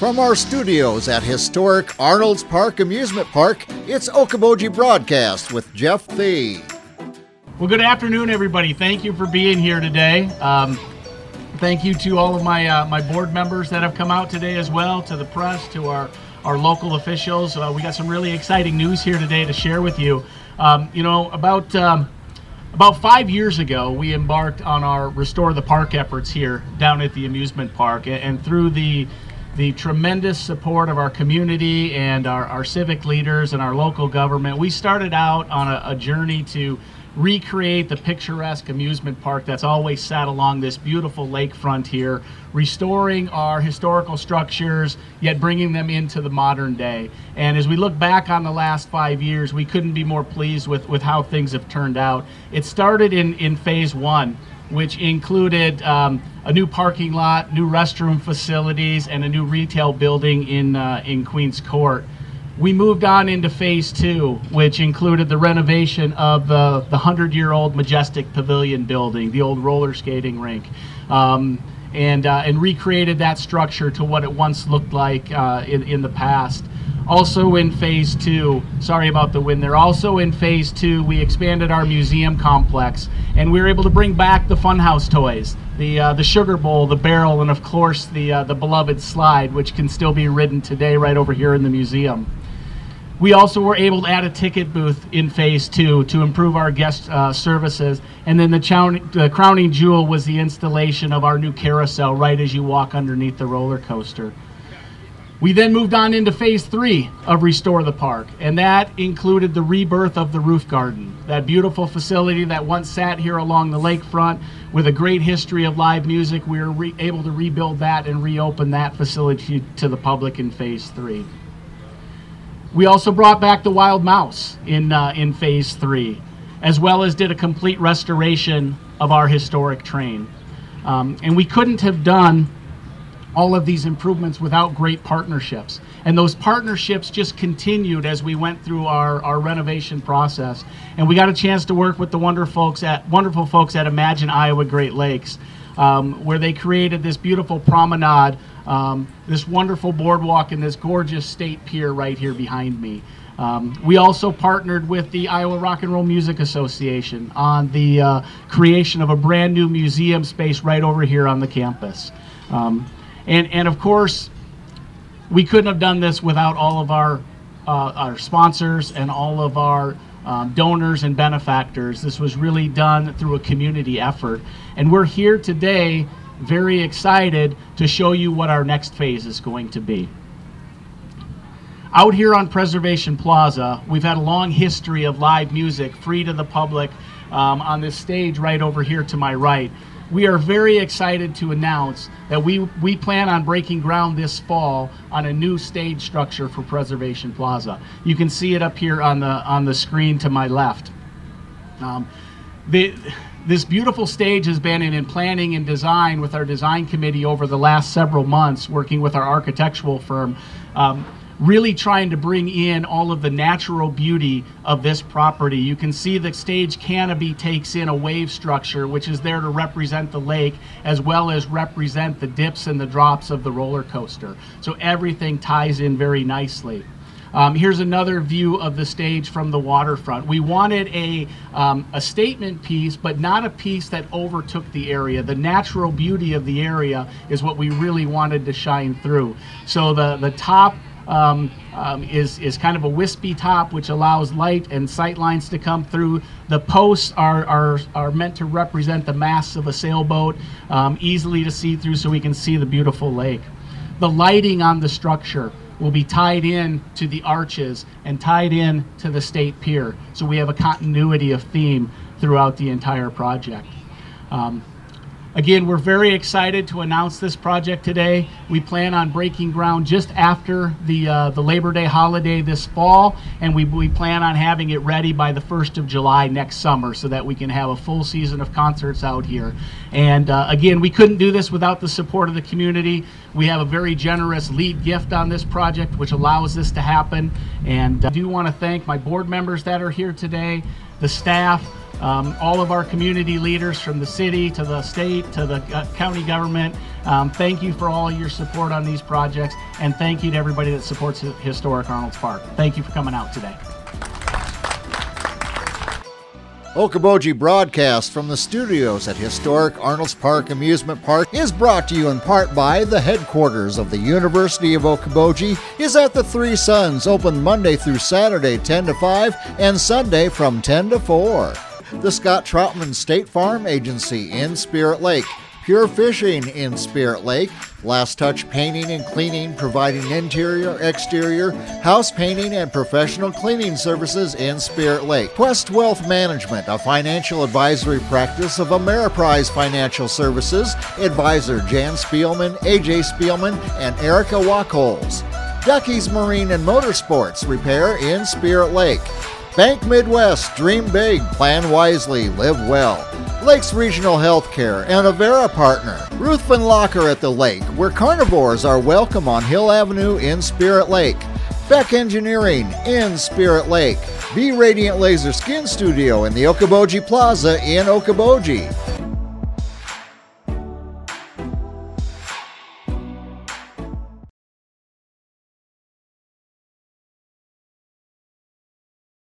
From our studios at historic Arnold's Park Amusement Park, it's Okoboji Broadcast with Jeff Thee. Well, good afternoon, everybody. Thank you for being here today. Um, thank you to all of my uh, my board members that have come out today as well, to the press, to our our local officials. Uh, we got some really exciting news here today to share with you. Um, you know, about um, about five years ago, we embarked on our Restore the Park efforts here down at the amusement park, and through the the tremendous support of our community and our, our civic leaders and our local government, we started out on a, a journey to recreate the picturesque amusement park that's always sat along this beautiful lakefront here, restoring our historical structures, yet bringing them into the modern day. And as we look back on the last five years, we couldn't be more pleased with, with how things have turned out. It started in, in phase one which included um, a new parking lot, new restroom facilities, and a new retail building in, uh, in Queens Court. We moved on into phase two, which included the renovation of the, the 100 year old Majestic Pavilion building, the old roller skating rink, um, and, uh, and recreated that structure to what it once looked like uh, in, in the past. Also in phase two, sorry about the wind there, also in phase two, we expanded our museum complex and we were able to bring back the funhouse toys, the, uh, the sugar bowl, the barrel, and of course the, uh, the beloved slide, which can still be ridden today right over here in the museum. We also were able to add a ticket booth in phase two to improve our guest uh, services. And then the, the, crowning jewel was the installation of our new carousel right as you walk underneath the roller coaster. We then moved on into phase three of Restore the Park, and that included the rebirth of the roof garden, that beautiful facility that once sat here along the lakefront with a great history of live music. We were able to rebuild that and reopen that facility to the public in phase three. We also brought back the wild mouse in, uh, in phase three, as well as did a complete restoration of our historic train. Um, and we couldn't have done all of these improvements without great partnerships. And those partnerships just continued as we went through our, our renovation process. And we got a chance to work with the wonderful folks at, wonderful folks at Imagine Iowa Great Lakes, um, where they created this beautiful promenade um, this wonderful boardwalk and this gorgeous state pier right here behind me. Um, we also partnered with the Iowa Rock and Roll Music Association on the uh, creation of a brand new museum space right over here on the campus. Um, and, and of course, we couldn't have done this without all of our, uh, our sponsors and all of our um, donors and benefactors. This was really done through a community effort. And we're here today very excited to show you what our next phase is going to be. Out here on Preservation Plaza, we've had a long history of live music free to the public um, on this stage right over here to my right. We are very excited to announce that we, we plan on breaking ground this fall on a new stage structure for Preservation Plaza. You can see it up here on the, on the screen to my left. Um, the, this beautiful stage has been in, in planning and design with our design committee over the last several months, working with our architectural firm, um, really trying to bring in all of the natural beauty of this property. You can see the stage canopy takes in a wave structure, which is there to represent the lake, as well as represent the dips and the drops of the roller coaster. So everything ties in very nicely. Um, here's another view of the stage from the waterfront. We wanted a, um, a statement piece, but not a piece that overtook the area. The natural beauty of the area is what we really wanted to shine through. So the, the top um, um, is, is kind of a wispy top, which allows light and sight lines to come through. The posts are, are, are meant to represent the masts of a sailboat, um, easily to see through so we can see the beautiful lake. The lighting on the structure will be tied in to the arches and tied in to the state pier. So we have a continuity of theme throughout the entire project. Um, Again, we're very excited to announce this project today. We plan on breaking ground just after the, uh, the Labor Day holiday this fall, and we, we plan on having it ready by the 1st of July next summer so that we can have a full season of concerts out here. And uh, again, we couldn't do this without the support of the community. We have a very generous lead gift on this project, which allows this to happen. And uh, I do want to thank my board members that are here today, the staff, um, all of our community leaders from the city to the state to the uh, county government Um, thank you for all your support on these projects, and thank you to everybody that supports Historic Arnold's Park. Thank you for coming out today. Okoboji broadcast from the studios at Historic Arnold's Park Amusement Park is brought to you in part by the headquarters of the University of Okoboji is at the Three Sons, open Monday through Saturday 10 to 5 and Sunday from 10 to 4. The Scott Troutman State Farm Agency in Spirit Lake Pure Fishing in Spirit Lake, Last Touch Painting and Cleaning, providing interior, exterior, house painting, and professional cleaning services in Spirit Lake. Quest Wealth Management, a financial advisory practice of Ameriprise Financial Services, advisor Jan Spielman, AJ Spielman, and Erica Wachholz. Ducky's Marine and Motorsports Repair in Spirit Lake. Bank Midwest, dream big, plan wisely, live well. Lakes Regional Healthcare and Avera Partner. Ruthven Locker at the lake, where carnivores are welcome on Hill Avenue in Spirit Lake. Beck Engineering in Spirit Lake. B Radiant Laser Skin Studio in the Okoboji Plaza in Okoboji.